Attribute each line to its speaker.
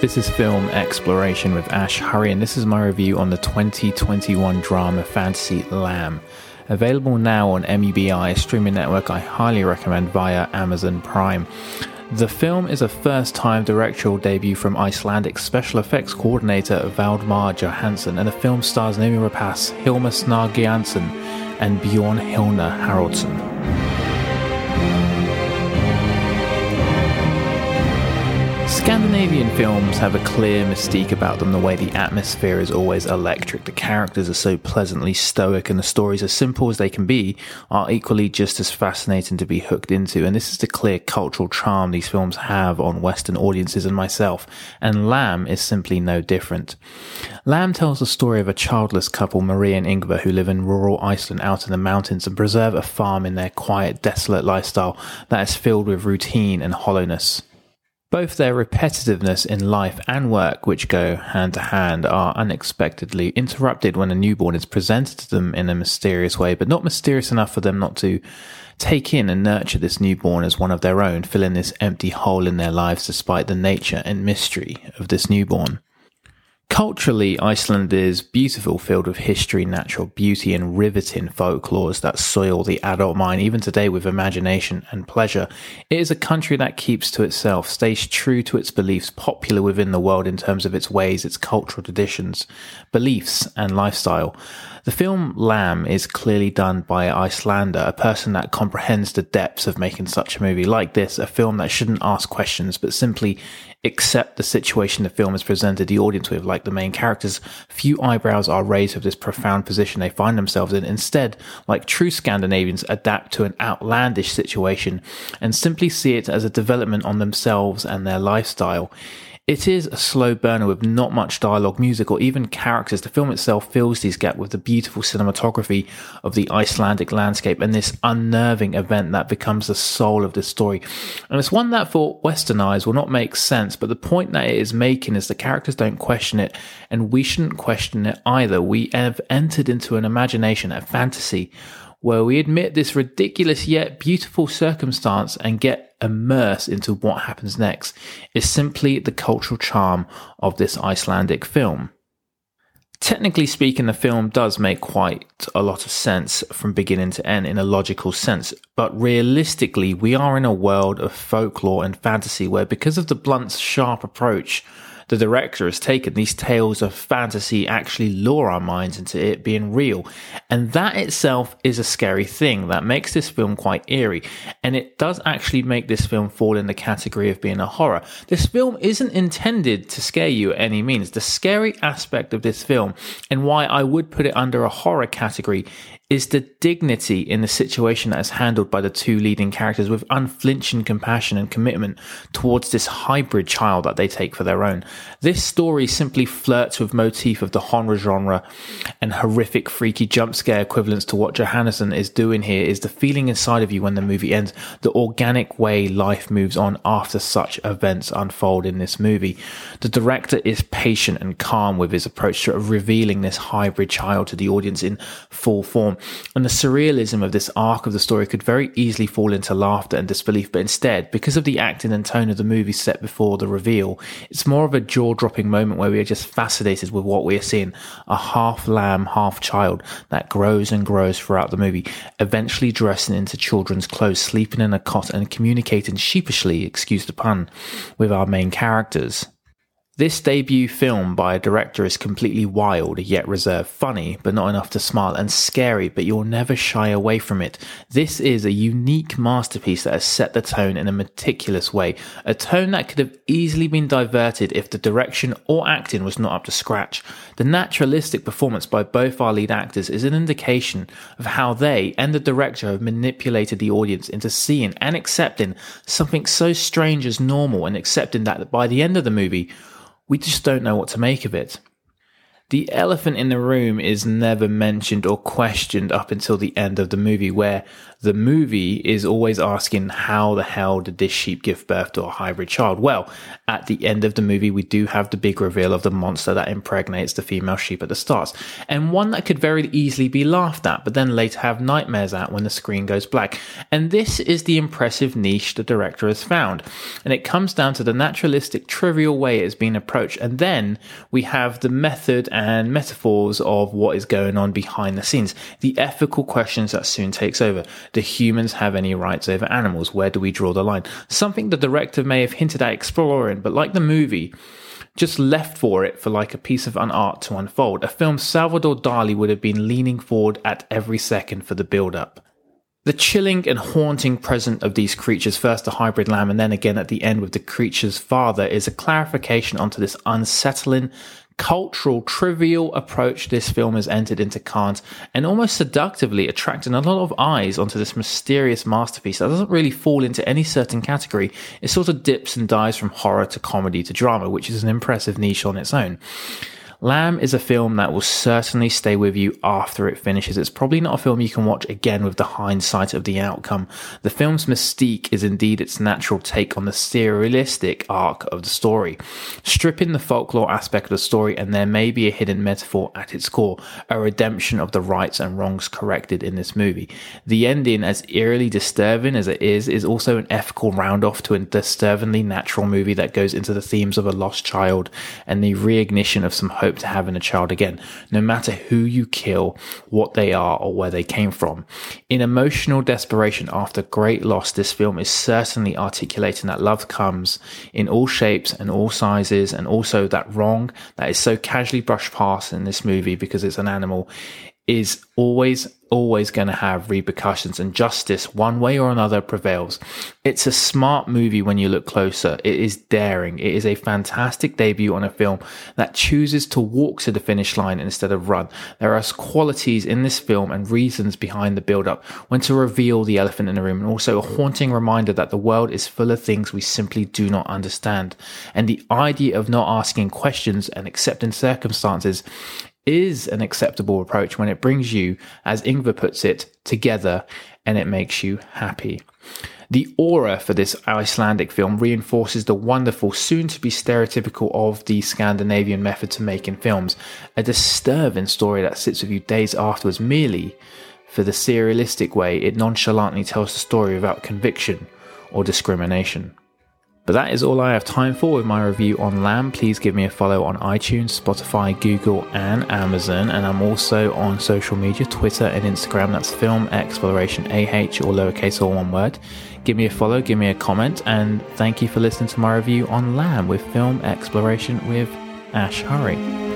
Speaker 1: This is Film Exploration with Ash Hurry, and this is my review on the 2021 drama fantasy Lamb. Available now on MUBI, a streaming network I highly recommend via Amazon Prime. The film is a first time directorial debut from Icelandic special effects coordinator Valdimar Jóhannsson, and the film stars Noomi Rapace, Hilmir Snær and Björn Hlynur Haraldsson. Scandinavian films have a clear mystique about them, the way the atmosphere is always electric, the characters are so pleasantly stoic, and the stories, as simple as they can be, are equally just as fascinating to be hooked into. And this is the clear cultural charm these films have on Western audiences and myself, and Lamb is simply no different. Lamb tells the story of a childless couple, Marie and Ingvar, who live in rural Iceland out in the mountains and preserve a farm in their quiet, desolate lifestyle that is filled with routine and hollowness. Both their repetitiveness in life and work, which go hand to hand, are unexpectedly interrupted when a newborn is presented to them in a mysterious way, but not mysterious enough for them not to take in and nurture this newborn as one of their own, filling this empty hole in their lives despite the nature and mystery of this newborn. Culturally, Iceland is beautiful, filled with history, natural beauty, and riveting folklores that soil the adult mind even today with imagination and pleasure. It is a country that keeps to itself, stays true to its beliefs, popular within the world in terms of its ways, its cultural traditions, beliefs, and lifestyle. The film Lamb is clearly done by an Icelander, a person that comprehends the depths of making such a movie like this, a film that shouldn't ask questions, but simply accept the situation the film has presented the audience with, like the main characters. Few eyebrows are raised with this profound position they find themselves in. Instead, like true Scandinavians, adapt to an outlandish situation and simply see it as a development on themselves and their lifestyle. It is a slow burner with not much dialogue, music, or even characters. The film itself fills these gaps with the beautiful cinematography of the Icelandic landscape and this unnerving event that becomes the soul of the story. And it's one that for Western eyes will not make sense, but the point that it is making is the characters don't question it, and we shouldn't question it either. We have entered into an imagination, a fantasy, where we admit this ridiculous yet beautiful circumstance and get immersed into what happens next is simply the cultural charm of this Icelandic film. Technically speaking, the film does make quite a lot of sense from beginning to end in a logical sense, but realistically, we are in a world of folklore and fantasy where, because of the blunt, sharp approach the director has taken these tales of fantasy actually lure our minds into it being real. And that itself is a scary thing that makes this film quite eerie. And it does actually make this film fall in the category of being a horror. This film isn't intended to scare you at any means. The scary aspect of this film and why I would put it under a horror category is the dignity in the situation that is handled by the two leading characters with unflinching compassion and commitment towards this hybrid child that they take for their own. This story simply flirts with motif of the horror genre and horrific freaky jump scare equivalents to what Jóhannsson is doing here is the feeling inside of you when the movie ends, the organic way life moves on after such events unfold in this movie. The director is patient and calm with his approach to revealing this hybrid child to the audience in full form and the surrealism of this arc of the story could very easily fall into laughter and disbelief, but instead, because of the acting and tone of the movie set before the reveal, it's more of a jaw dropping moment where we are just fascinated with what we are seeing a half lamb, half child that grows and grows throughout the movie, eventually dressing into children's clothes, sleeping in a cot, and communicating sheepishly, excuse the pun, with our main characters. This debut film by a director is completely wild yet reserved, funny but not enough to smile, and scary but you'll never shy away from it. This is a unique masterpiece that has set the tone in a meticulous way, a tone that could have easily been diverted if the direction or acting was not up to scratch. The naturalistic performance by both our lead actors is an indication of how they and the director have manipulated the audience into seeing and accepting something so strange as normal and accepting that by the end of the movie, we just don't know what to make of it. The elephant in the room is never mentioned or questioned up until the end of the movie, where The movie is always asking, how the hell did this sheep give birth to a hybrid child? Well, at the end of the movie, we do have the big reveal of the monster that impregnates the female sheep at the start, and one that could very easily be laughed at, but then later have nightmares at when the screen goes black. And this is the impressive niche the director has found. And it comes down to the naturalistic, trivial way it is being approached. And then we have the method and metaphors of what is going on behind the scenes, the ethical questions that soon takes over. Do humans have any rights over animals? Where do we draw the line? Something the director may have hinted at exploring, but like the movie, just left for it for like a piece of an art to unfold. A film Salvador Dali would have been leaning forward at every second for the build up. The chilling and haunting presence of these creatures, first the hybrid lamb and then again at the end with the creature's father, is a clarification onto this unsettling, cultural, trivial approach this film has entered into Cannes and almost seductively attracting a lot of eyes onto this mysterious masterpiece that doesn't really fall into any certain category. It sort of dips and dives from horror to comedy to drama, which is an impressive niche on its own. Lamb is a film that will certainly stay with you after it finishes. It's probably not a film you can watch again with the hindsight of the outcome. The film's mystique is indeed its natural take on the surrealistic arc of the story. Stripping the folklore aspect of the story, and there may be a hidden metaphor at its core, a redemption of the rights and wrongs corrected in this movie. The ending, as eerily disturbing as it is, is also an ethical round off to a disturbingly natural movie that goes into the themes of a lost child and the reignition of some hope hope to having a child again, no matter who you kill, what they are, or where they came from. In emotional desperation after great loss, this film is certainly articulating that love comes in all shapes and all sizes, and also that wrong that is so casually brushed past in this movie because it's an animal is always always going to have repercussions and justice one way or another prevails. It's a smart movie when you look closer. It is daring. It is a fantastic debut on a film that chooses to walk to the finish line instead of run. There are qualities in this film and reasons behind the build up when to reveal the elephant in the room and also a haunting reminder that the world is full of things we simply do not understand. And the idea of not asking questions and accepting circumstances is an acceptable approach when it brings you, as Ingvar puts it, together and it makes you happy. The aura for this Icelandic film reinforces the wonderful, soon to be stereotypical of the Scandinavian method to making films, a disturbing story that sits with you days afterwards merely for the surrealistic way it nonchalantly tells the story without conviction or discrimination. But that is all I have time for with my review on Lamb. Please give me a follow on iTunes, Spotify, Google, and Amazon. And I'm also on social media Twitter and Instagram. That's Film Exploration AH or lowercase all one word. Give me a follow, give me a comment, and thank you for listening to my review on Lamb with Film Exploration with Ash Hurry.